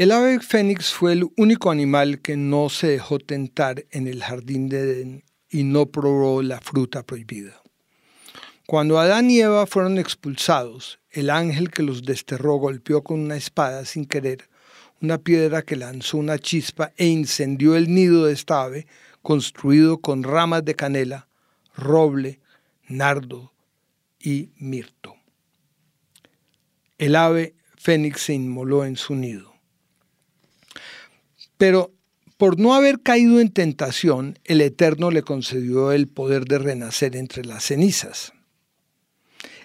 El ave fénix fue el único animal que no se dejó tentar en el jardín de Edén y no probó la fruta prohibida. Cuando Adán y Eva fueron expulsados, el ángel que los desterró golpeó con una espada sin querer una piedra que lanzó una chispa e incendió el nido de esta ave, construido con ramas de canela, roble, nardo y mirto. El ave fénix se inmoló en su nido. Pero por no haber caído en tentación, el Eterno le concedió el poder de renacer entre las cenizas.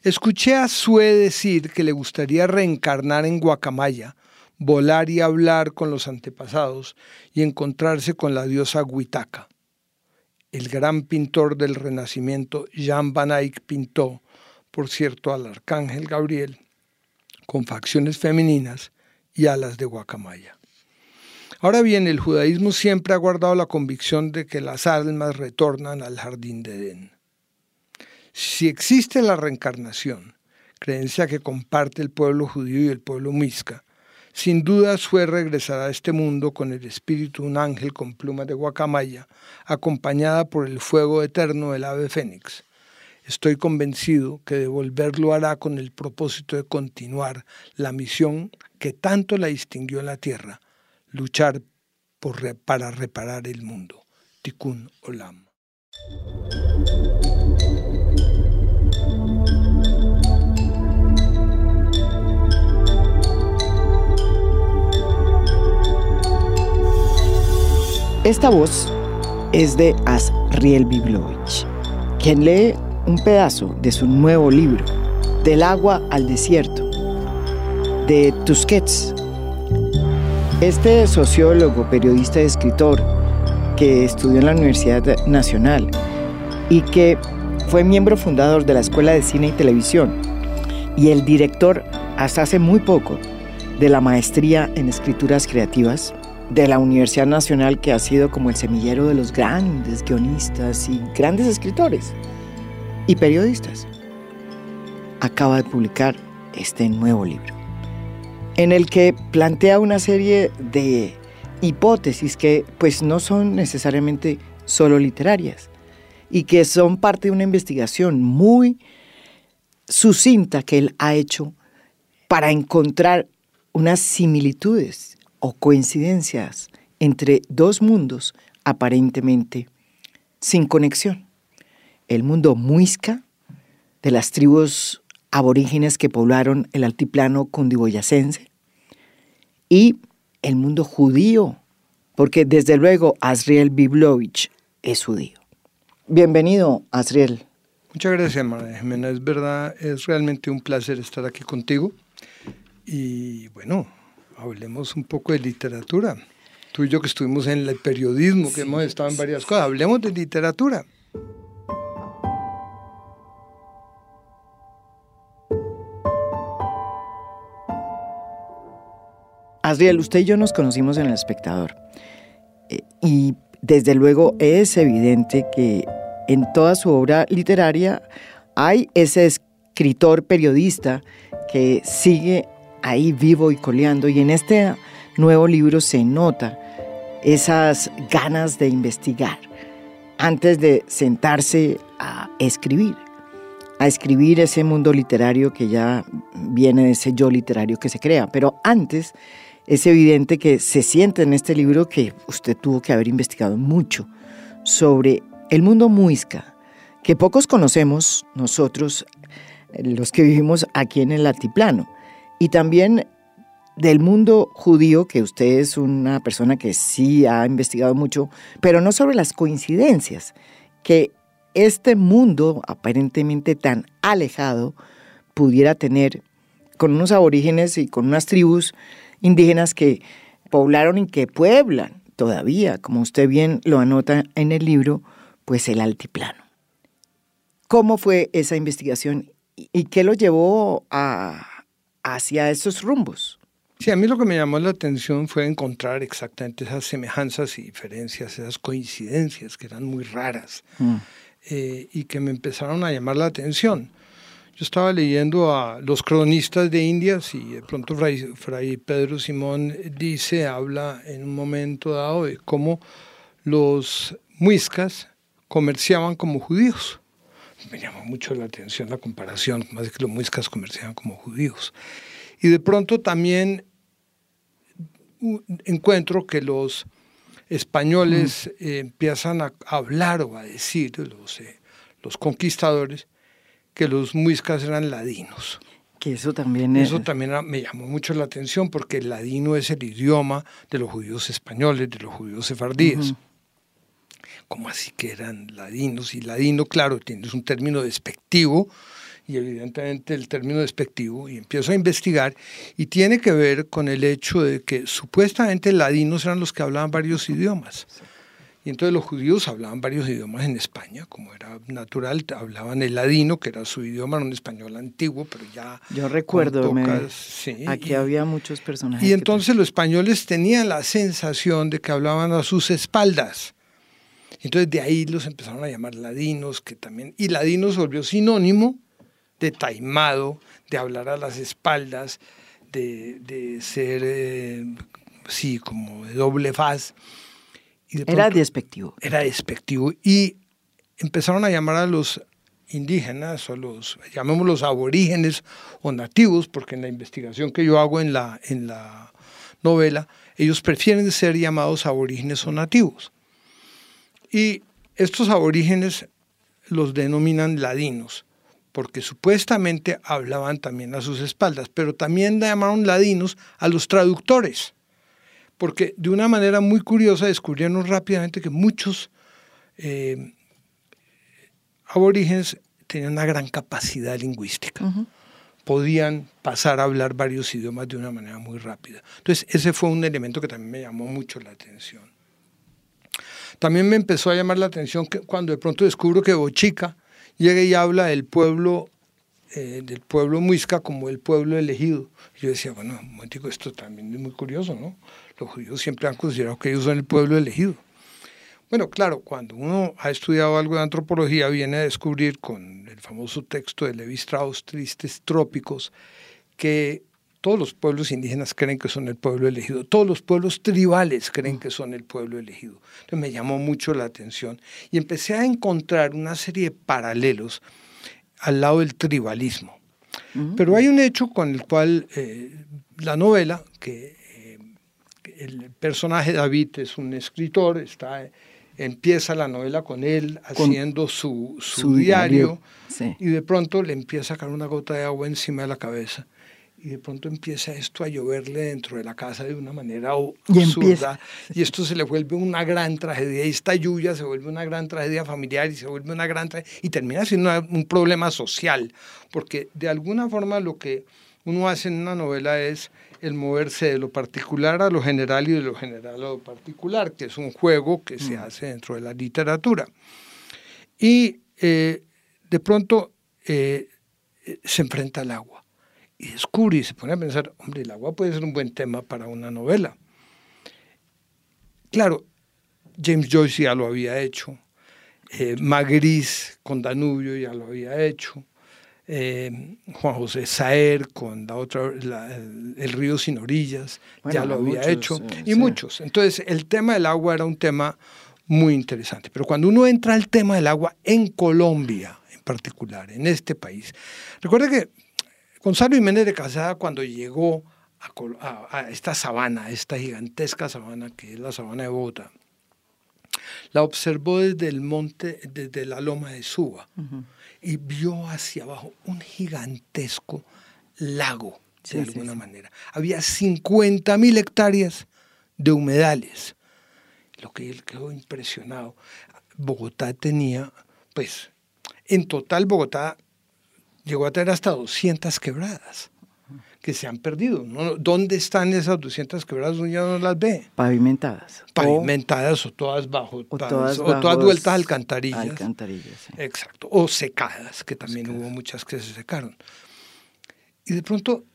Escuché a Sue decir que le gustaría reencarnar en Guacamaya, volar y hablar con los antepasados y encontrarse con la diosa Huitaca. El gran pintor del Renacimiento, Jean Van Eyck, pintó, por cierto, al arcángel Gabriel con facciones femeninas y alas de guacamaya. Ahora bien, el judaísmo siempre ha guardado la convicción de que las almas retornan al jardín de Edén. Si existe la reencarnación, creencia que comparte el pueblo judío y el pueblo muisca, sin duda Sue regresará a este mundo con el espíritu de un ángel con plumas de guacamaya, acompañada por el fuego eterno del ave fénix. Estoy convencido que devolverlo hará con el propósito de continuar la misión que tanto la distinguió en la tierra, luchar para reparar el mundo. Tikkun Olam. Esta voz es de Asriel Biblovich, quien lee un pedazo de su nuevo libro, Del agua al desierto, de Tusquets, este sociólogo, periodista y escritor que estudió en la Universidad Nacional y que fue miembro fundador de la Escuela de Cine y Televisión y el director hasta hace muy poco de la maestría en escrituras creativas de la Universidad Nacional que ha sido como el semillero de los grandes guionistas y grandes escritores y periodistas. Acaba de publicar este nuevo libro en el que plantea una serie de hipótesis que pues no son necesariamente solo literarias y que son parte de una investigación muy sucinta que él ha hecho para encontrar unas similitudes o coincidencias entre dos mundos aparentemente sin conexión. El mundo muisca de las tribus aborígenes que poblaron el altiplano cundiboyacense y el mundo judío, porque desde luego Asriel Biblovich es judío. Bienvenido, Asriel. Muchas gracias, María Jimena. Es verdad, es realmente un placer estar aquí contigo. Y bueno, hablemos un poco de literatura. Tú y yo que estuvimos en el periodismo, que hemos estado en varias cosas, hablemos de literatura. Adriel, usted y yo nos conocimos en El Espectador. Eh, y desde luego es evidente que en toda su obra literaria hay ese escritor periodista que sigue ahí vivo y coleando. Y en este nuevo libro se nota esas ganas de investigar antes de sentarse a escribir, a escribir ese mundo literario que ya viene de ese yo literario que se crea. Pero antes es evidente que se siente en este libro que usted tuvo que haber investigado mucho sobre el mundo muisca, que pocos conocemos nosotros, los que vivimos aquí en el altiplano, y también del mundo judío, que usted es una persona que sí ha investigado mucho, pero no sobre las coincidencias que este mundo aparentemente tan alejado pudiera tener con unos aborígenes y con unas tribus indígenas que poblaron y que pueblan todavía, como usted bien lo anota en el libro, pues el altiplano. ¿Cómo fue esa investigación y qué lo llevó a, hacia esos rumbos? Sí, a mí lo que me llamó la atención fue encontrar exactamente esas semejanzas y diferencias, esas coincidencias que eran muy raras mm. eh, y que me empezaron a llamar la atención. Yo estaba leyendo a los cronistas de Indias y de pronto Fray, Pedro Simón dice, habla en un momento dado de cómo los muiscas comerciaban como judíos. Me llamó mucho la atención la comparación, más que los muiscas comerciaban como judíos. Y de pronto también encuentro que los españoles eh, empiezan a hablar o a decir, los, eh, los conquistadores, que los muiscas eran ladinos. Que eso también Eso también me llamó mucho la atención porque el ladino es el idioma de los judíos españoles, de los judíos sefardíes. ¿Cómo así que eran ladinos? Y ladino, claro, tienes un término despectivo y evidentemente el término despectivo y empiezo a investigar y tiene que ver con el hecho de que supuestamente ladinos eran los que hablaban varios idiomas. Y entonces los judíos hablaban varios idiomas en España, como era natural, hablaban el ladino, que era su idioma, era un español antiguo, pero ya... Yo recuerdo, aquí había muchos personajes. Y entonces los españoles tenían la sensación de que hablaban a sus espaldas. Entonces de ahí los empezaron a llamar ladinos, que también... Y ladinos volvió sinónimo de taimado, de hablar a las espaldas, de, ser, eh, sí, como de doble faz era despectivo. Era despectivo. Y empezaron a llamar a los indígenas o los, llamémoslos aborígenes o nativos, porque en la investigación que yo hago en la, en la novela, ellos prefieren ser llamados aborígenes o nativos. Y estos aborígenes los denominan ladinos, porque supuestamente hablaban también a sus espaldas, pero también llamaron ladinos a los traductores porque de una manera muy curiosa descubrieron rápidamente que muchos eh, aborígenes tenían una gran capacidad lingüística. Podían pasar a hablar varios idiomas de una manera muy rápida. Entonces, ese fue un elemento que también me llamó mucho la atención. También me empezó a llamar la atención que cuando de pronto descubro que Bochica llega y habla del pueblo eh, del pueblo muisca como el pueblo elegido. Yo decía, bueno, un esto también es muy curioso, ¿no? Los judíos siempre han considerado que ellos son el pueblo elegido. Bueno, claro, cuando uno ha estudiado algo de antropología, viene a descubrir con el famoso texto de Levi Strauss, Tristes Trópicos, que todos los pueblos indígenas creen que son el pueblo elegido, todos los pueblos tribales creen que son el pueblo elegido. Entonces me llamó mucho la atención y empecé a encontrar una serie de paralelos al lado del tribalismo. Pero hay un hecho con el cual eh, la novela, que el personaje David es un escritor, está, empieza la novela con él haciendo su, diario, y de pronto le empieza a caer una gota de agua encima de la cabeza y de pronto empieza esto a lloverle dentro de la casa de una manera absurda y, esto se le vuelve una gran tragedia y esta lluvia se vuelve una gran tragedia familiar y se vuelve una gran y termina siendo un problema social porque de alguna forma lo que uno hace en una novela es el moverse de lo particular a lo general y de lo general a lo particular, que es un juego que se mm. hace dentro de la literatura. Y eh, de pronto eh, se enfrenta al agua y descubre y se pone a pensar, hombre, el agua puede ser un buen tema para una novela. Claro, James Joyce ya lo había hecho, eh, Magris con Danubio ya lo había hecho, eh, Juan José Saer con la otra, el, río sin orillas ya lo había hecho, eh, y muchos. Entonces, el tema del agua era un tema muy interesante. Pero cuando uno entra al tema del agua en Colombia, en particular, en este país, recuerde que Gonzalo Jiménez de Casada cuando llegó a, esta sabana, esta gigantesca sabana que es la sabana de Bogotá, la observó desde el monte, desde la loma de Suba, y vio hacia abajo un gigantesco lago, de alguna manera. Había 50 mil hectáreas de humedales, lo que él quedó impresionado. Bogotá tenía, pues, en total Bogotá llegó a tener hasta 200 quebradas que se han perdido. ¿Dónde están esas 200 quebradas? Uno ya no las ve. Pavimentadas. Pavimentadas o, todas bajo, o todas, vueltas a alcantarillas. Alcantarillas, Exacto. O secadas, que también hubo muchas que se secaron. Y de pronto,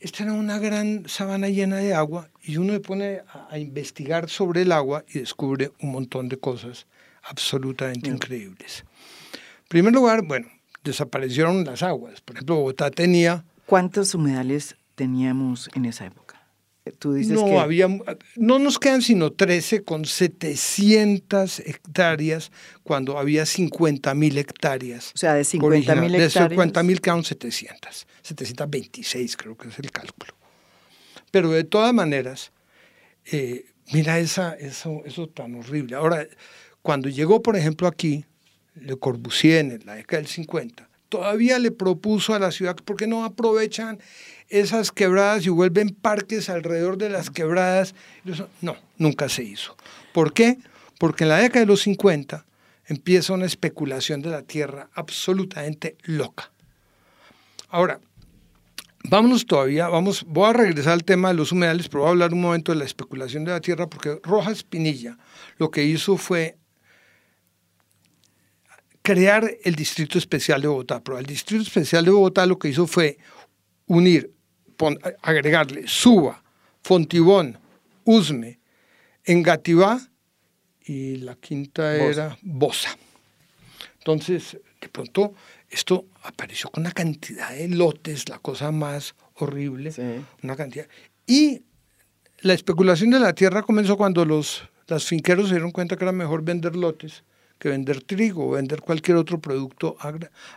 esta era una gran sabana llena de agua y uno se pone a, investigar sobre el agua y descubre un montón de cosas absolutamente increíbles. En primer lugar, bueno, desaparecieron las aguas. Por ejemplo, Bogotá tenía... ¿Cuántos humedales teníamos en esa época? Tú dices no, que... había, no nos quedan sino 13 con 700 hectáreas cuando había 50 mil hectáreas. O sea, de 50 mil hectáreas. De 50 mil quedan 700. 726 creo que es el cálculo. Pero de todas maneras, eh, mira esa, eso, eso tan horrible. Ahora, cuando llegó, por ejemplo, aquí, Le Corbusier en la década del 50, todavía le propuso a la ciudad, ¿por qué no aprovechan esas quebradas y vuelven parques alrededor de las quebradas? No, nunca se hizo. ¿Por qué? Porque en la década de los 50 empieza una especulación de la tierra absolutamente loca. Ahora, vámonos todavía, vamos, voy a regresar al tema de los humedales, pero voy a hablar un momento de la especulación de la tierra, porque Rojas Pinilla lo que hizo fue crear el Distrito Especial de Bogotá, pero el Distrito Especial de Bogotá lo que hizo fue unir, agregarle Suba, Fontibón, Usme, Engativá y la quinta era Bosa. Entonces, de pronto, esto apareció con una cantidad de lotes, la cosa más horrible, una cantidad. Y la especulación de la tierra comenzó cuando los, los finqueros se dieron cuenta que era mejor vender lotes que vender trigo o vender cualquier otro producto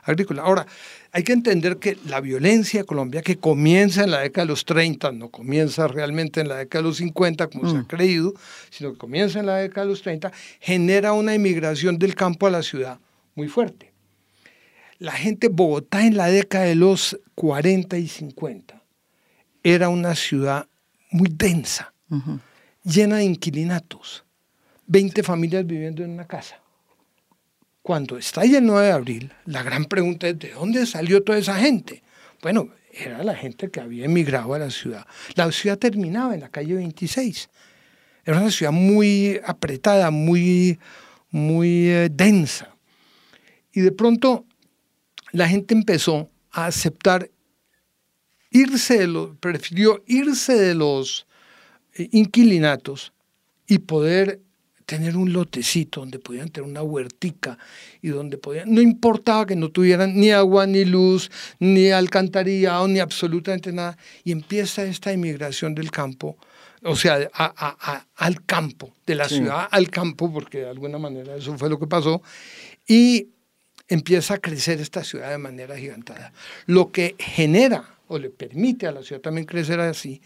agrícola. Ahora, hay que entender que la violencia en Colombia, que comienza en la década de los 30, no comienza realmente en la década de los 50, como se ha mm. creído, sino que comienza en la década de los 30, genera una inmigración del campo a la ciudad muy fuerte. La gente, Bogotá en la década de los 40 y 50, era una ciudad muy densa, llena de inquilinatos, 20 familias viviendo en una casa cuando estalla el 9 de abril, la gran pregunta es, ¿de dónde salió toda esa gente? Bueno, era la gente que había emigrado a la ciudad. La ciudad terminaba en la calle 26. Era una ciudad muy apretada, muy, muy eh, densa. Y de pronto la gente empezó a aceptar irse de los, prefirió irse de los eh, inquilinatos y poder tener un lotecito donde podían tener una huertica y donde podían, no importaba que no tuvieran ni agua, ni luz, ni alcantarillado, ni absolutamente nada, y empieza esta inmigración del campo, o sea, al campo, de la ciudad al campo, porque de alguna manera eso fue lo que pasó, y empieza a crecer esta ciudad de manera gigantada. Lo que genera o le permite a la ciudad también crecer así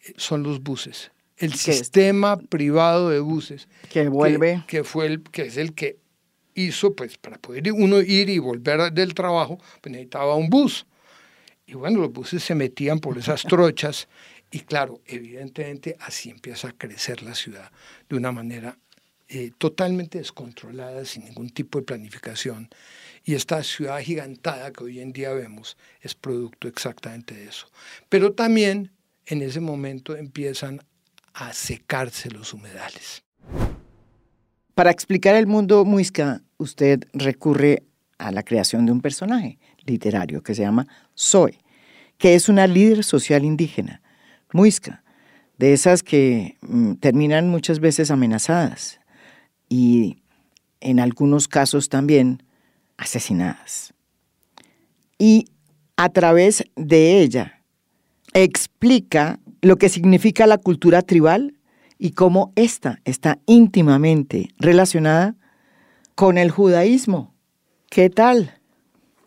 eh, son los buses el sistema privado de buses. Que vuelve. Que, fue el, que es el que hizo, pues, para poder uno ir y volver del trabajo, pues necesitaba un bus. Y bueno, los buses se metían por esas trochas y claro, evidentemente así empieza a crecer la ciudad de una manera eh, totalmente descontrolada, sin ningún tipo de planificación. Y esta ciudad gigantada que hoy en día vemos es producto exactamente de eso. Pero también en ese momento empiezan a secarse los humedales. Para explicar el mundo muisca, usted recurre a la creación de un personaje literario que se llama Zoe, que es una líder social indígena, muisca, de esas que mm, terminan muchas veces amenazadas y en algunos casos también asesinadas. Y a través de ella explica lo que significa la cultura tribal y cómo ésta está íntimamente relacionada con el judaísmo. ¿Qué tal?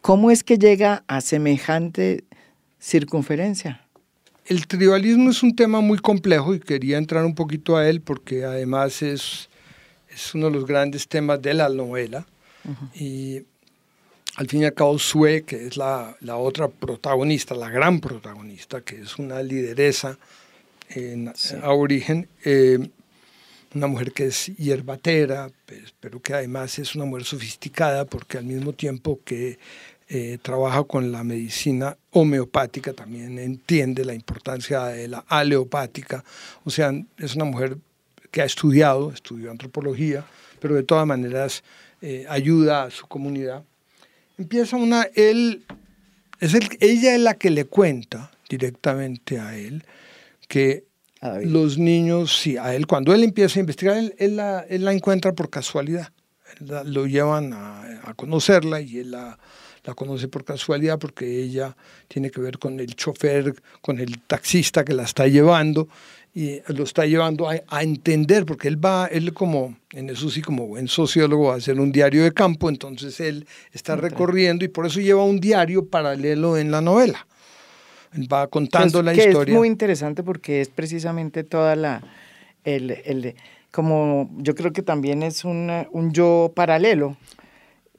¿Cómo es que llega a semejante circunferencia? El tribalismo es un tema muy complejo y quería entrar un poquito a él porque además es, es uno de los grandes temas de la novela. Y al fin y al cabo Sue, que es la, otra protagonista, la gran protagonista, que es una lideresa en, a origen, eh, una mujer que es hierbatera, pues, pero que además es una mujer sofisticada porque al mismo tiempo que eh, trabaja con la medicina homeopática, también entiende la importancia de la aleopática, o sea, es una mujer que ha estudiado, estudió antropología, pero de todas maneras eh, ayuda a su comunidad empieza una, él, es el, ella es la que le cuenta directamente a él que los niños, sí, a él, cuando él empieza a investigar, él, la, él la, encuentra por casualidad. lo llevan a, a, conocerla y él la, la conoce por casualidad porque ella tiene que ver con el chofer, con el taxista que la está llevando y lo está llevando a, entender, porque él va, él como, en eso sí, como buen sociólogo, va a hacer un diario de campo, entonces él está recorriendo y por eso lleva un diario paralelo en la novela. Él va contando la historia. Es muy interesante porque es precisamente toda la, el, el como yo creo que también es un, un yo paralelo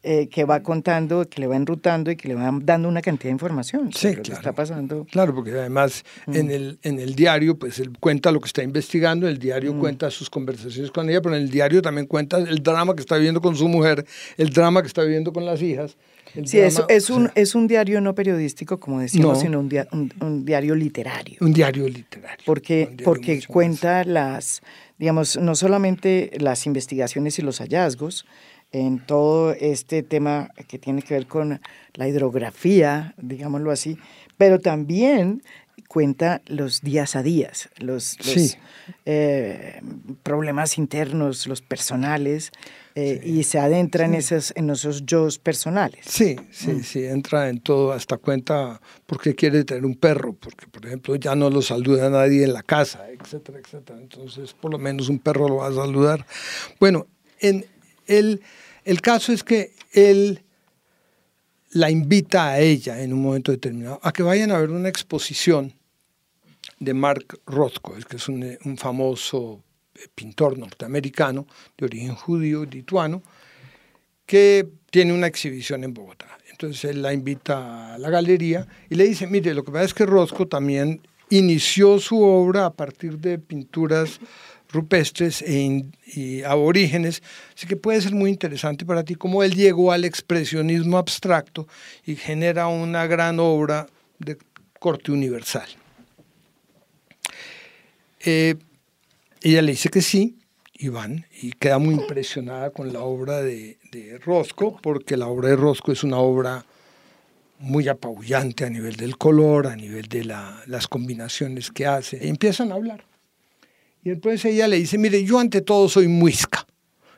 eh, que va contando, que le va enrutando y que le va dando una cantidad de información sí, claro. que está pasando. Claro, porque además mm. en, el, en el diario, pues él cuenta lo que está investigando, el diario mm. cuenta sus conversaciones con ella, pero en el diario también cuenta el drama que está viviendo con su mujer, el drama que está viviendo con las hijas. Sí, eso es, un, es un diario no periodístico, como decimos, sino un, un, diario literario. Un diario literario. Porque, porque cuenta las, digamos, no solamente las investigaciones y los hallazgos, en todo este tema que tiene que ver con la hidrografía, digámoslo así, pero también cuenta los días a días, los, eh, problemas internos, los personales, eh, y se adentra en, esos, en esos yo personales. Sí, sí, mm. sí, entra en todo, hasta cuenta por qué quiere tener un perro, porque por ejemplo ya no lo saluda nadie en la casa, etcétera, etcétera. Entonces, por lo menos un perro lo va a saludar. Bueno, en el el caso es que él la invita a ella en un momento determinado a que vayan a ver una exposición de Mark Rothko, que es un, famoso pintor norteamericano de origen judío, lituano, que tiene una exhibición en Bogotá. Entonces él la invita a la galería y le dice, mire, lo que pasa es que Rothko también inició su obra a partir de pinturas rupestres e y aborígenes, así que puede ser muy interesante para ti cómo él llegó al expresionismo abstracto y genera una gran obra de corte universal. Eh, ella le dice que sí, y van, y queda muy impresionada con la obra de, de Rosco, porque la obra de Rosco es una obra muy apabullante a nivel del color, a nivel de las combinaciones que hace. Empiezan a hablar. Y entonces ella le dice, mire, yo ante todo soy muisca.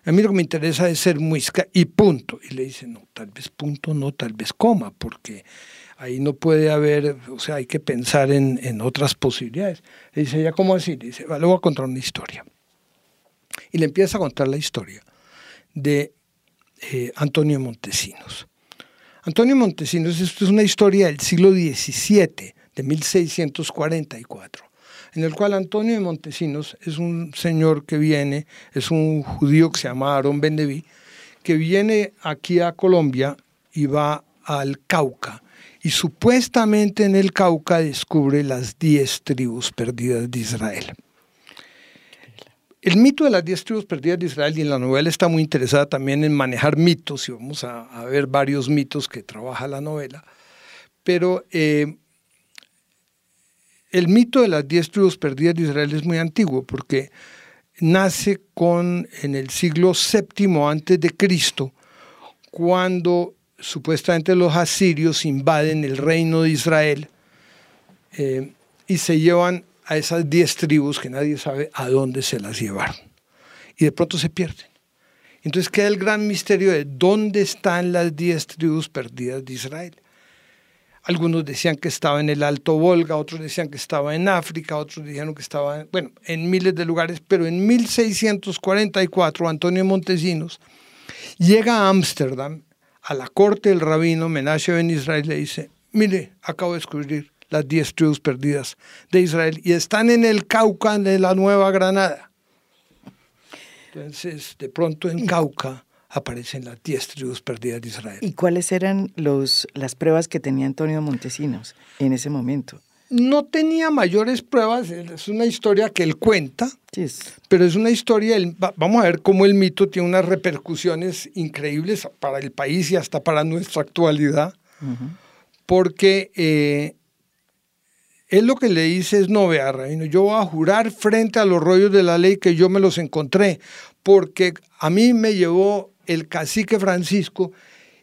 A mí lo que me interesa es ser muisca y punto. Y le dice, no, tal vez punto, no, tal vez coma, porque ahí no puede haber, o sea, hay que pensar en, otras posibilidades. Le dice ella, ¿cómo así? Le dice, le voy a contar una historia. Y le empieza a contar la historia de eh, Antonio Montesinos. Antonio Montesinos, esto es una historia del siglo XVII, de 1644 en el cual Antonio de Montesinos es un señor que viene, es un judío que se llama Aaron Bendeví, que viene aquí a Colombia y va al Cauca. Y supuestamente en el Cauca descubre las diez tribus perdidas de Israel. El mito de las diez tribus perdidas de Israel y en la novela está muy interesada también en manejar mitos y vamos a, ver varios mitos que trabaja la novela. Pero eh, el mito de las diez tribus perdidas de Israel es muy antiguo porque nace con en el siglo VII antes de Cristo, cuando supuestamente los asirios invaden el reino de Israel eh, y se llevan a esas diez tribus que nadie sabe a dónde se las llevaron. Y de pronto se pierden. Entonces queda el gran misterio de dónde están las diez tribus perdidas de Israel. Algunos decían que estaba en el Alto Volga, otros decían que estaba en África, otros dijeron que estaba, bueno, en miles de lugares, pero en 1644 Antonio Montesinos llega a Ámsterdam, a la corte del rabino Menashe Ben Israel, le dice, mire, acabo de descubrir las diez tribus perdidas de Israel y están en el Cauca de la Nueva Granada. Entonces, de pronto en Cauca aparecen las diez tribus perdidas de Israel. ¿Y cuáles eran los, las pruebas que tenía Antonio Montesinos en ese momento? No tenía mayores pruebas, es una historia que él cuenta, pero es una historia, vamos a ver cómo el mito tiene unas repercusiones increíbles para el país y hasta para nuestra actualidad, porque eh, él lo que le dice es, no, vea, yo voy a jurar frente a los rollos de la ley que yo me los encontré, porque a mí me llevó el cacique Francisco,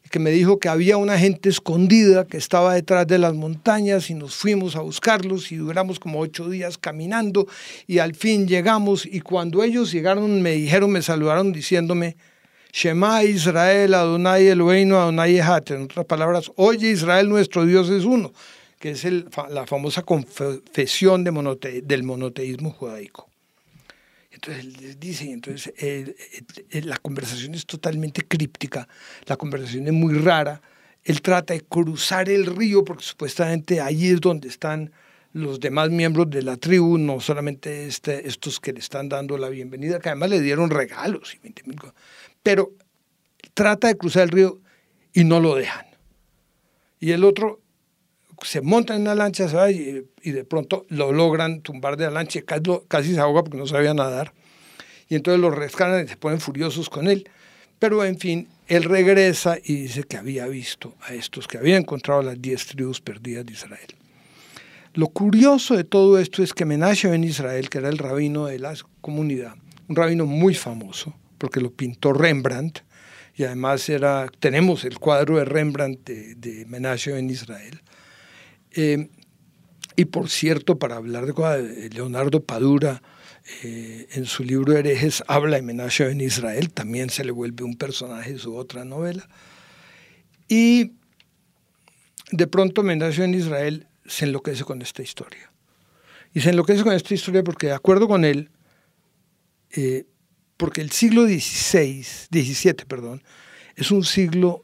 que me dijo que había una gente escondida que estaba detrás de las montañas y nos fuimos a buscarlos y duramos como ocho días caminando y al fin llegamos y cuando ellos llegaron me dijeron, me saludaron diciéndome, Shema Israel, Adonai Eloheinu, Adonai Ejat. En otras palabras, oye Israel, nuestro Dios es uno, que es la famosa confesión del monoteísmo judaico. Entonces él dice, entonces la conversación es totalmente críptica, la conversación es muy rara. Él trata de cruzar el río porque supuestamente allí es donde están los demás miembros de la tribu, no solamente este, estos que le están dando la bienvenida, que además le dieron regalos y 20 mil cosas. Pero trata de cruzar el río y no lo dejan. Y el otro se monta en la lancha se y, de pronto lo logran tumbar de la lancha y casi, se ahoga porque no sabía nadar. Y entonces lo rescatan y se ponen furiosos con él. Pero en fin, él regresa y dice que había visto a estos, que había encontrado las diez tribus perdidas de Israel. Lo curioso de todo esto es que Menashe ben Israel, que era el rabino de la comunidad, un rabino muy famoso, porque lo pintó Rembrandt, y además era, tenemos el cuadro de Rembrandt de, de Menashe ben Israel, eh, y por cierto, para hablar de Leonardo Padura, eh, en su libro Herejes habla de Menashe en Israel, también se le vuelve un personaje de su otra novela. Y de pronto Menashe en Israel se enloquece con esta historia. Y se enloquece con esta historia porque, de acuerdo con él, eh, porque el siglo XVI, XVII, perdón, es un siglo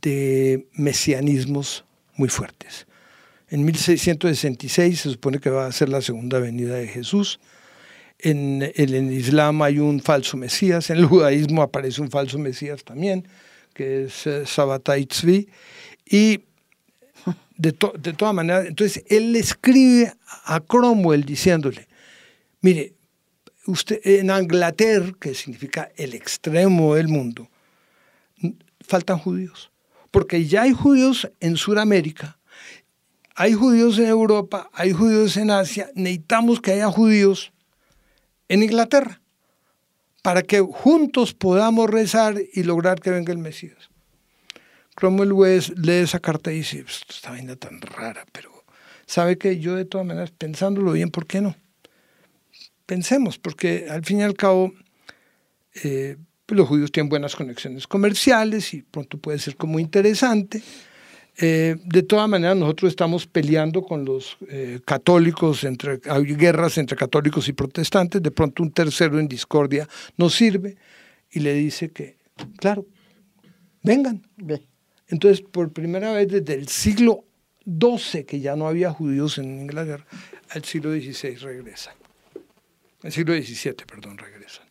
de mesianismos muy fuertes. En 1666 se supone que va a ser la segunda venida de Jesús. En, el Islam hay un falso Mesías, en el judaísmo aparece un falso Mesías también, que es eh, Sabbatai Tzvi. Y de, de todas maneras, entonces él escribe a Cromwell diciéndole, mire, usted en Inglaterra, que significa el extremo del mundo, faltan judíos, porque ya hay judíos en Sudamérica hay judíos en Europa, hay judíos en Asia, necesitamos que haya judíos en Inglaterra para que juntos podamos rezar y lograr que venga el Mesías. Cromwell West lee esa carta y dice, esta vaina tan rara, pero sabe que yo de todas maneras, pensándolo bien, ¿por qué no? Pensemos, porque al fin y al cabo eh, los judíos tienen buenas conexiones comerciales y pronto puede ser como interesante eh, de todas maneras, nosotros estamos peleando con los eh, católicos, entre, hay guerras entre católicos y protestantes, de pronto un tercero en discordia nos sirve y le dice que, claro, vengan. Entonces, por primera vez desde el siglo XII, que ya no había judíos en Inglaterra, al siglo XVI regresan. El siglo XVII, perdón, regresan.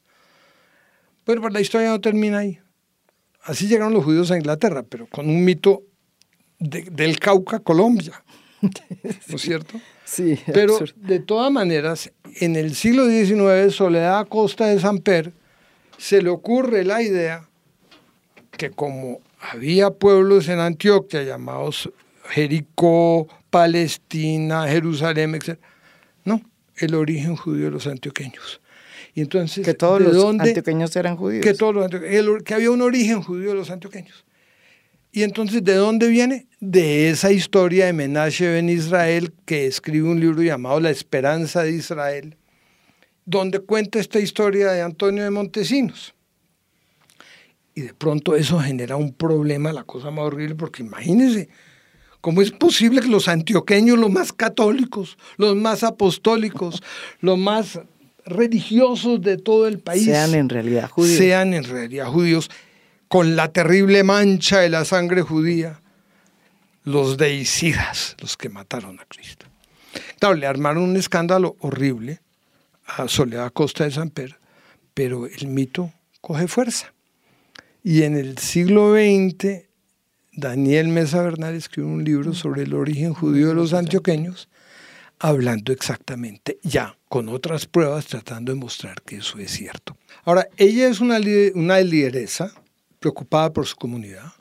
Bueno, pues la historia no termina ahí. Así llegaron los judíos a Inglaterra, pero con un mito del Cauca, Colombia. ¿No es cierto? Sí. Pero de todas maneras, en el siglo XIX, Soledad Acosta de Samper se le ocurre la idea que como había pueblos en Antioquia llamados Jericó, Palestina, Jerusalén, etc. No, el origen judío de los antioqueños. Y entonces, que todos los antioqueños eran judíos. Que, todos los que había un origen judío de los antioqueños. Y entonces, ¿de dónde viene? De esa historia de Menashe ben Israel, que escribe un libro llamado La Esperanza de Israel, donde cuenta esta historia de Antonio de Montesinos. Y de pronto eso genera un problema, la cosa más horrible, porque imagínense, ¿cómo es posible que los antioqueños, los más católicos, los más apostólicos, los más religiosos de todo el país, sean en realidad judíos? Sean en realidad judíos con la terrible mancha de la sangre judía, los deicidas, los que mataron a Cristo. Claro, le armaron un escándalo horrible a Soledad Costa de Pedro, pero el mito coge fuerza. Y en el siglo XX, Daniel Mesa Bernal escribió un libro sobre el origen judío de los antioqueños, hablando exactamente, ya con otras pruebas, tratando de mostrar que eso es cierto. Ahora, ella es una, una lideresa preocupada por su comunidad,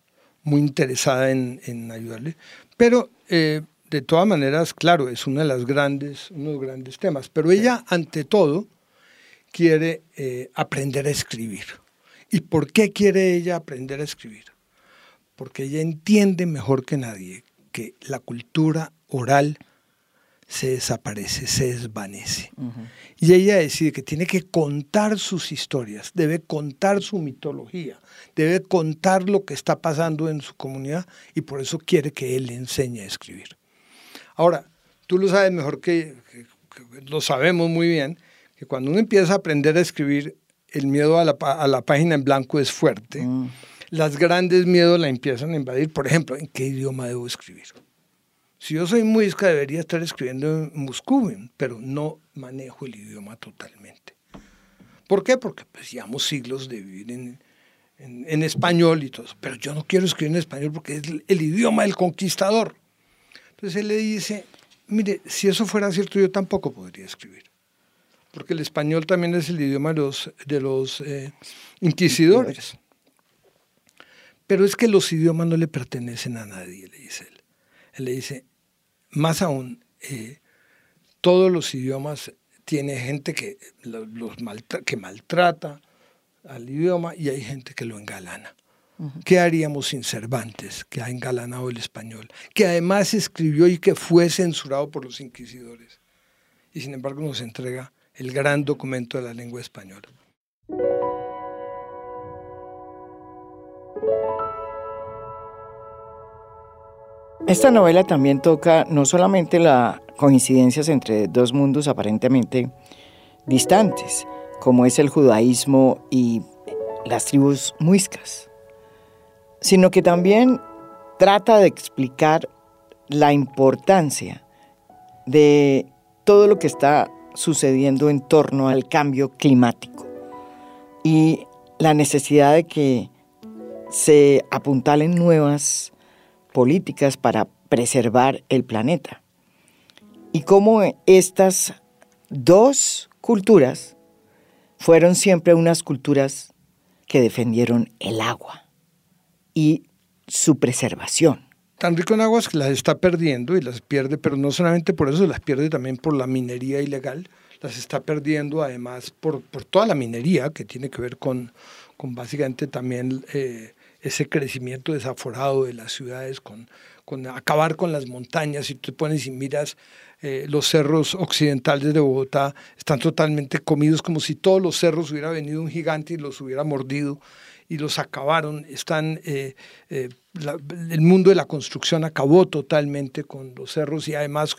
muy interesada en, ayudarle, pero eh, de todas maneras, claro, es uno de los grandes, unos grandes temas, pero ella ante todo quiere eh, aprender a escribir. ¿Y por qué quiere ella aprender a escribir? Porque ella entiende mejor que nadie que la cultura oral se desaparece, se desvanece. Y ella decide que tiene que contar sus historias, debe contar su mitología, debe contar lo que está pasando en su comunidad y por eso quiere que él le enseñe a escribir. Ahora, tú lo sabes mejor que, lo sabemos muy bien, que cuando uno empieza a aprender a escribir, el miedo a la, página en blanco es fuerte. Mm. Las grandes miedos la empiezan a invadir. Por ejemplo, ¿en qué idioma debo escribir? Si yo soy muisca, debería estar escribiendo en muscuben, pero no manejo el idioma totalmente. ¿Por qué? Porque pues llevamos siglos de vivir en, en, español y todo. Pero yo no quiero escribir en español porque es el, idioma del conquistador. Entonces él le dice, mire, si eso fuera cierto, yo tampoco podría escribir. Porque el español también es el idioma de los, de los eh, inquisidores. Pero es que los idiomas no le pertenecen a nadie, le dice él. Él le dice, más aún, eh, todos los idiomas tiene gente que, los que maltrata al idioma y hay gente que lo engalana. ¿Qué haríamos sin Cervantes, que ha engalanado el español? Que además escribió y que fue censurado por los inquisidores. Y sin embargo nos entrega el gran documento de la lengua española. Esta novela también toca no solamente las coincidencias entre dos mundos aparentemente distantes, como es el judaísmo y las tribus muiscas, sino que también trata de explicar la importancia de todo lo que está sucediendo en torno al cambio climático y la necesidad de que se apuntalen nuevas políticas para preservar el planeta. Y cómo estas dos culturas fueron siempre unas culturas que defendieron el agua y su preservación. Tan rico en aguas que las está perdiendo y las pierde, pero no solamente por eso, las pierde también por la minería ilegal, las está perdiendo además por, toda la minería que tiene que ver con, con básicamente también eh, ese crecimiento desaforado de las ciudades, con, con acabar con las montañas. Si tú te pones y miras eh, los cerros occidentales de Bogotá, están totalmente comidos como si todos los cerros hubiera venido un gigante y los hubiera mordido y los acabaron. Están, eh, eh, el mundo de la construcción acabó totalmente con los cerros y además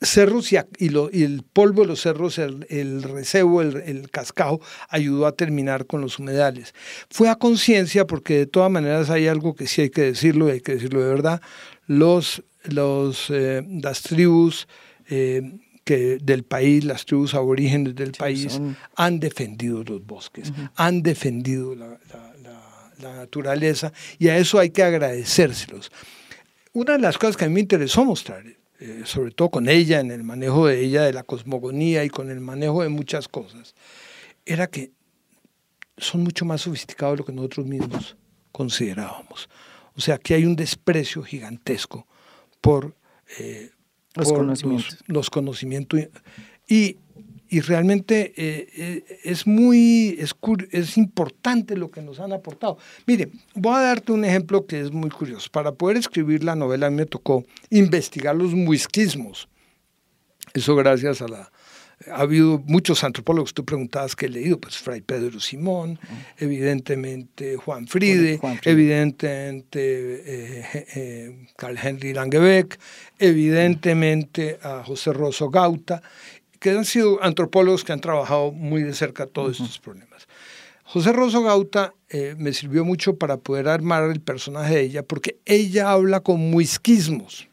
cerros y, y, el polvo de los cerros, el, el recebo, el, el, cascajo, ayudó a terminar con los humedales. Fue a conciencia porque de todas maneras hay algo que sí hay que decirlo y hay que decirlo de verdad. Los, los, eh, las tribus que del país, las tribus aborígenes del país, han defendido los bosques, han defendido la, la naturaleza y a eso hay que agradecérselos. Una de las cosas que a mí me interesó mostrar, eh, sobre todo con ella, en el manejo de ella de la cosmogonía y con el manejo de muchas cosas, era que son mucho más sofisticados de lo que nosotros mismos considerábamos. O sea, que hay un desprecio gigantesco por, eh, los, conocimientos. los conocimientos. Y y realmente eh, eh, es muy, es, es, importante lo que nos han aportado. Mire, voy a darte un ejemplo que es muy curioso. Para poder escribir la novela a mí me tocó investigar los muisquismos. Eso gracias a la... Ha habido muchos antropólogos, tú preguntabas qué he leído, pues Fray Pedro Simón, evidentemente Juan Friede, evidentemente eh, Carl Henry Langebeck, evidentemente a José Rosso Gauta, que han sido antropólogos que han trabajado muy de cerca todos estos problemas. José Rosso Gauta eh, me sirvió mucho para poder armar el personaje de ella, porque ella habla con muisquismos,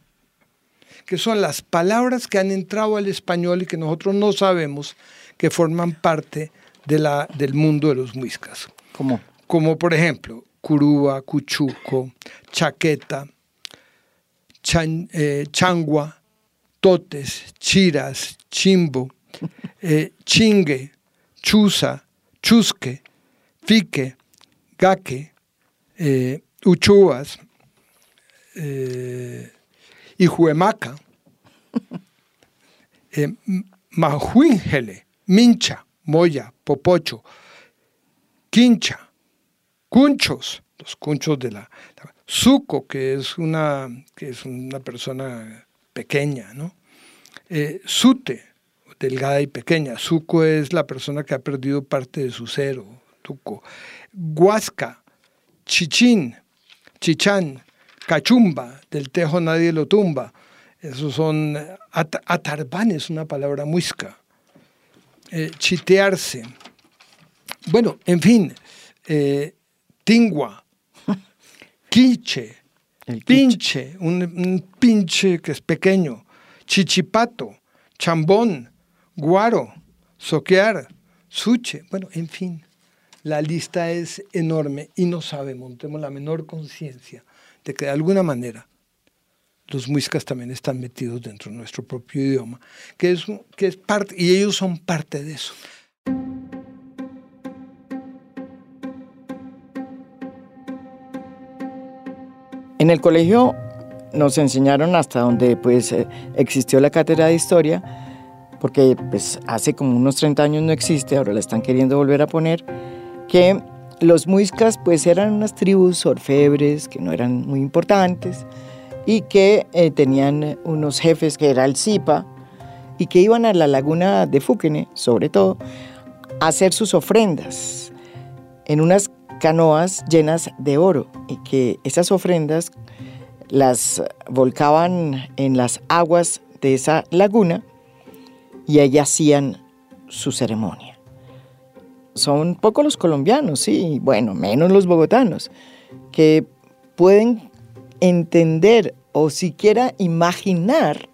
que son las palabras que han entrado al español y que nosotros no sabemos que forman parte de la, del mundo de los muiscas. ¿Cómo? Como por ejemplo, curuba, cuchuco, chaqueta, eh, changua, totes, chiras, chimbo, eh, chingue, chusa, chusque, fique, gaque, eh, uchuas, eh, eh, mincha, moya, popocho, quincha, cunchos, los cunchos de la, suco, que es una, que es una persona pequeña, ¿no? Eh, sute, delgada y pequeña. Suco es la persona que ha perdido parte de su cero. Tuco. Huasca, chichín, chichán, cachumba, del tejo nadie lo tumba. Esos son at atarbán, es una palabra muisca. Eh, chitearse. Bueno, en fin, eh, tingua, quiche, pinche, un, pinche que es pequeño, chichipato, chambón, guaro, soquear, suche, bueno, en fin, la lista es enorme y no sabemos, tenemos la menor conciencia de que de alguna manera los muiscas también están metidos dentro de nuestro propio idioma, que es, que es parte, y ellos son parte de eso. En el colegio nos enseñaron hasta donde pues eh, existió la cátedra de historia, porque pues hace como unos 30 años no existe, ahora la están queriendo volver a poner, que los muiscas pues eran unas tribus orfebres que no eran muy importantes y que eh, tenían unos jefes que era el Zipa y que iban a la laguna de Fúquene, sobre todo, a hacer sus ofrendas en unas canoas llenas de oro y que esas ofrendas las volcaban en las aguas de esa laguna y allí hacían su ceremonia. Son pocos los colombianos, sí, bueno, menos los bogotanos, que pueden entender o siquiera imaginar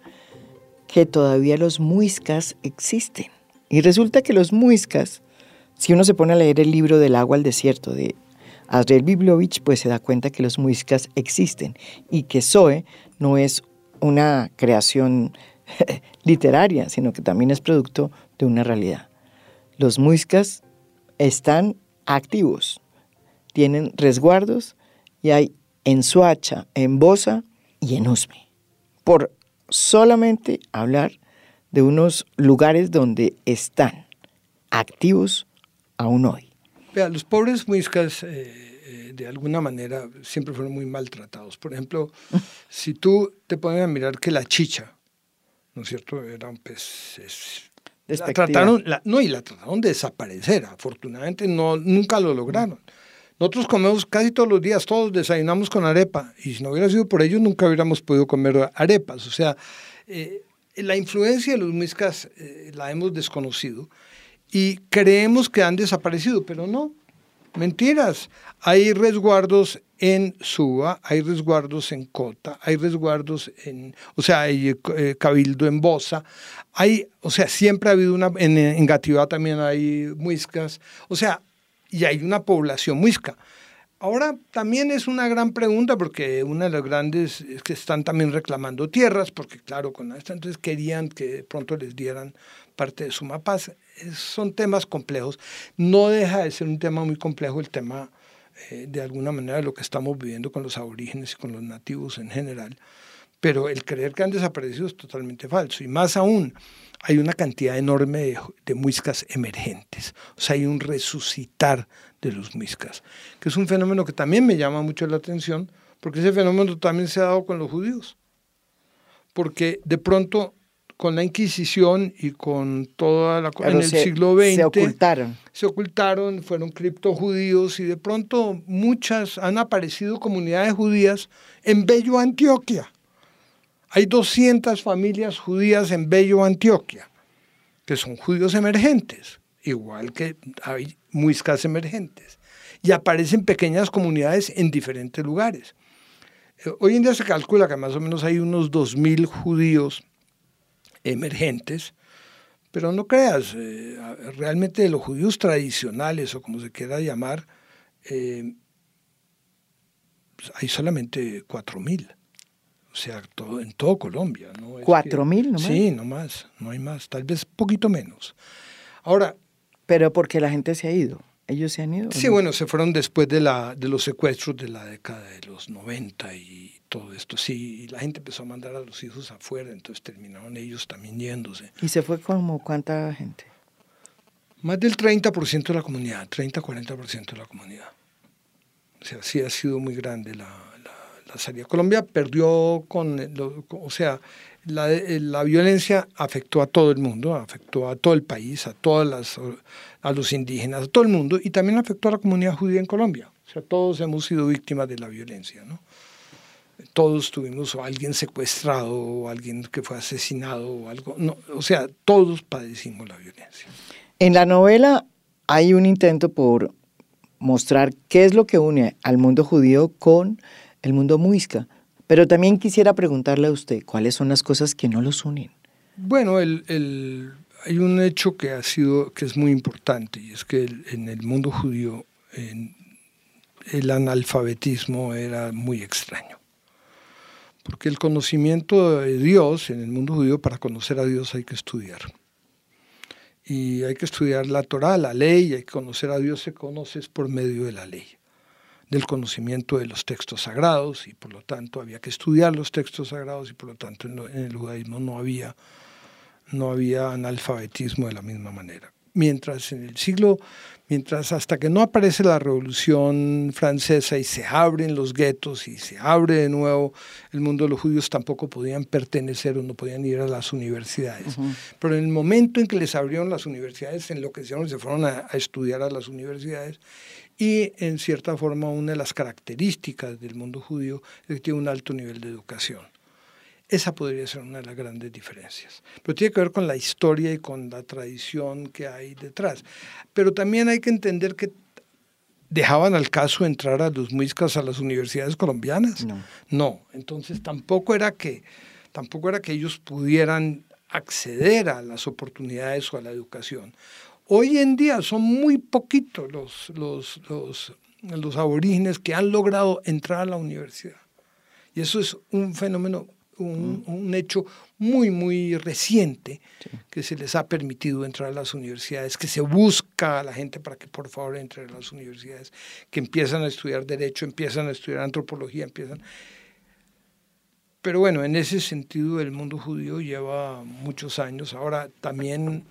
que todavía los muiscas existen. Y resulta que los muiscas si uno se pone a leer el libro del agua al desierto de Adriel Biblovich, pues se da cuenta que los muiscas existen y que Zoe no es una creación literaria, sino que también es producto de una realidad. Los muiscas están activos, tienen resguardos y hay en Suacha, en Bosa y en Usme. Por solamente hablar de unos lugares donde están activos aún hoy. los pobres muiscas, eh, eh, de alguna manera, siempre fueron muy maltratados. Por ejemplo, si tú te pones a mirar que la chicha, ¿no es cierto? Era un pez... la trataron, no, y la trataron de desaparecer. Afortunadamente no, nunca lo lograron. Nosotros comemos casi todos los días, todos desayunamos con arepa, y si no hubiera sido por ellos, nunca hubiéramos podido comer arepas. O sea, eh, la influencia de los muiscas la hemos desconocido y creemos que han desaparecido, pero no. Mentiras. Hay resguardos en Suba, hay resguardos en Cota, hay resguardos en, o sea, hay eh, cabildo en Bosa, hay, o sea, siempre ha habido una, en, en Gativá también hay muiscas, o sea, y hay una población muisca. Ahora también es una gran pregunta porque una de las grandes es que están también reclamando tierras, porque claro, con esto entonces querían que pronto les dieran parte de su mapaz. Son temas complejos. No deja de ser un tema muy complejo el tema eh, de alguna manera de lo que estamos viviendo con los aborígenes y con los nativos en general. Pero el creer que han desaparecido es totalmente falso. Y más aún, hay una cantidad enorme de, de muiscas emergentes. O sea, hay un resucitar de los muiscas, que es un fenómeno que también me llama mucho la atención, porque ese fenómeno también se ha dado con los judíos. Porque de pronto con la Inquisición y con toda la en el siglo XX se ocultaron. Se ocultaron, fueron criptojudíos y de pronto muchas han aparecido comunidades judías en Bello Antioquia. Hay 200 familias judías en Bello Antioquia, que son judíos emergentes, igual que hay muiscas emergentes. Y aparecen pequeñas comunidades en diferentes lugares. Eh, hoy en día se calcula que más o menos hay unos 2.000 judíos emergentes, pero no creas, eh, realmente de los judíos tradicionales o como se quiera llamar, eh, pues, hay solamente 4.000. O sea, todo, en todo Colombia. ¿no? ¿Cuatro mil nomás? Sí, no más, no hay más, tal vez poquito menos. Ahora... Pero porque la gente se ha ido. ¿Ellos se han ido? Sí, bueno, se fueron después de, la, de los secuestros de la década de los 90 y todo esto. Sí, y la gente empezó a mandar a los hijos afuera, entonces terminaron ellos también yéndose. ¿Y se fue como cuánta gente? Más del 30% de la comunidad, 30-40% de la comunidad. O sea, sí ha sido muy grande la, la, salida. Colombia perdió con, o sea, La, eh, la, violencia afectó a todo el mundo, afectó a todo el país, a todas las, a los indígenas, a todo el mundo, y también afectó a la comunidad judía en Colombia. O sea, todos hemos sido víctimas de la violencia, ¿no? Todos tuvimos a alguien secuestrado o alguien que fue asesinado o algo. O sea, todos padecimos la violencia. En la novela hay un intento por mostrar qué es lo que une al mundo judío con el mundo muisca. Pero también quisiera preguntarle a usted, ¿cuáles son las cosas que no los unen? Bueno, hay un hecho que ha sido, que es muy importante, y es que en el mundo judío el analfabetismo era muy extraño. Porque el conocimiento de Dios en el mundo judío, para conocer a Dios hay que estudiar y hay que estudiar la Torah, la ley, hay que conocer a Dios, se conoce por medio de la ley, del conocimiento de los textos sagrados y por lo tanto había que estudiar los textos sagrados y por lo tanto en, el judaísmo no había, no había analfabetismo de la misma manera. Mientras en el siglo mientras hasta que no aparece la Revolución Francesa y se abren los guetos y se abre de nuevo el mundo, los judíos tampoco podían pertenecer o no podían ir a las universidades. Pero en el momento en que les abrieron las universidades, se enloquecieron y se fueron a, a estudiar a las universidades y en cierta forma una de las características del mundo judío es que tiene un alto nivel de educación. Esa podría ser una de las grandes diferencias. Pero tiene que ver con la historia y con la tradición que hay detrás. Pero también hay que entender que dejaban al caso entrar a los muiscas a las universidades colombianas. No. no. Entonces tampoco era que tampoco era que ellos pudieran acceder a las oportunidades o a la educación. Hoy en día son muy poquitos los, los, los, los aborígenes que han logrado entrar a la universidad. Y eso es un fenómeno un, hecho muy, muy reciente que se les ha permitido entrar a las universidades, que se busca a la gente para que por favor entre a las universidades, que empiezan a estudiar derecho, empiezan a estudiar antropología, empiezan... Pero bueno, en ese sentido el mundo judío lleva muchos años. Ahora también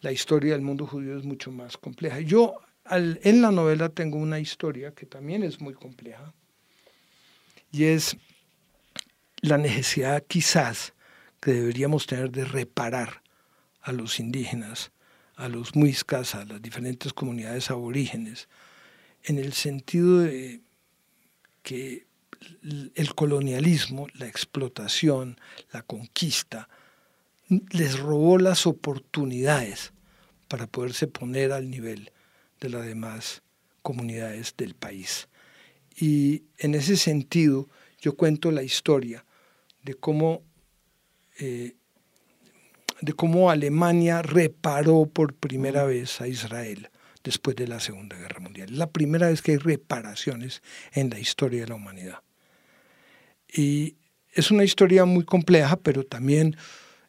la historia del mundo judío es mucho más compleja. Yo en la novela tengo una historia que también es muy compleja y es la necesidad quizás que deberíamos tener de reparar a los indígenas, a los muiscas, a las diferentes comunidades aborígenes, en el sentido de que el colonialismo, la explotación, la conquista, les robó las oportunidades para poderse poner al nivel de las demás comunidades del país. Y en ese sentido, yo cuento la historia de cómo, eh, de cómo Alemania reparó por primera vez a Israel después de la Segunda Guerra Mundial. Es la primera vez que hay reparaciones en la historia de la humanidad. Y es una historia muy compleja, pero también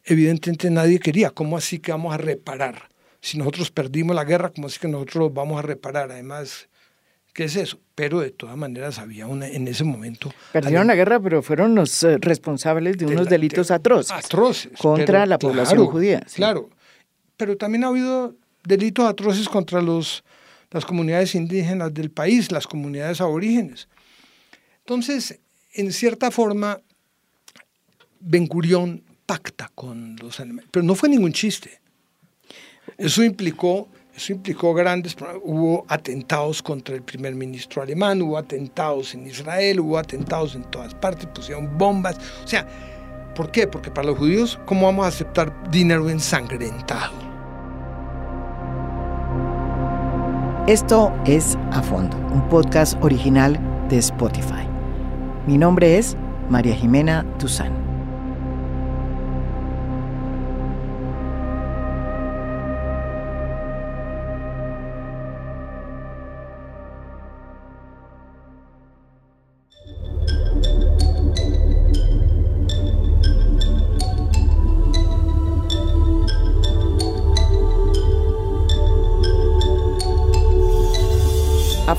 evidentemente nadie quería. ¿Cómo así que vamos a reparar? Si nosotros perdimos la guerra, ¿cómo así que nosotros vamos a reparar? Además, ¿Qué es eso? Pero de todas maneras había una, en ese momento... Perdieron la guerra, pero fueron los eh, responsables de, unos delitos atroces. Atroces. Contra la población judía. Claro, pero también ha habido delitos atroces contra los, las comunidades indígenas del país, las comunidades aborígenes. Entonces, en cierta forma, Ben Gurión pacta con los alemanes, pero no fue ningún chiste. Eso implicó eso implicó grandes, hubo atentados contra el primer ministro alemán, hubo atentados en Israel, hubo atentados en todas partes, pusieron bombas. O sea, ¿por qué? Porque para los judíos, ¿cómo vamos a aceptar dinero ensangrentado? Esto es A Fondo, un podcast original de Spotify. Mi nombre es María Jimena Duzán.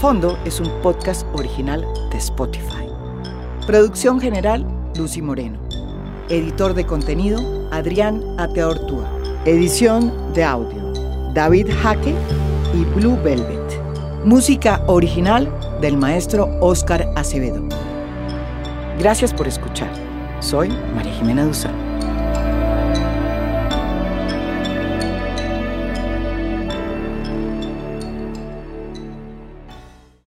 Fondo es un podcast original de Spotify. Producción general, Lucy Moreno. Editor de contenido, Adrián Ateortúa. Edición de audio, David Jaque y Blue Velvet. Música original del maestro Oscar Acevedo. Gracias por escuchar. Soy María Jimena Duzán.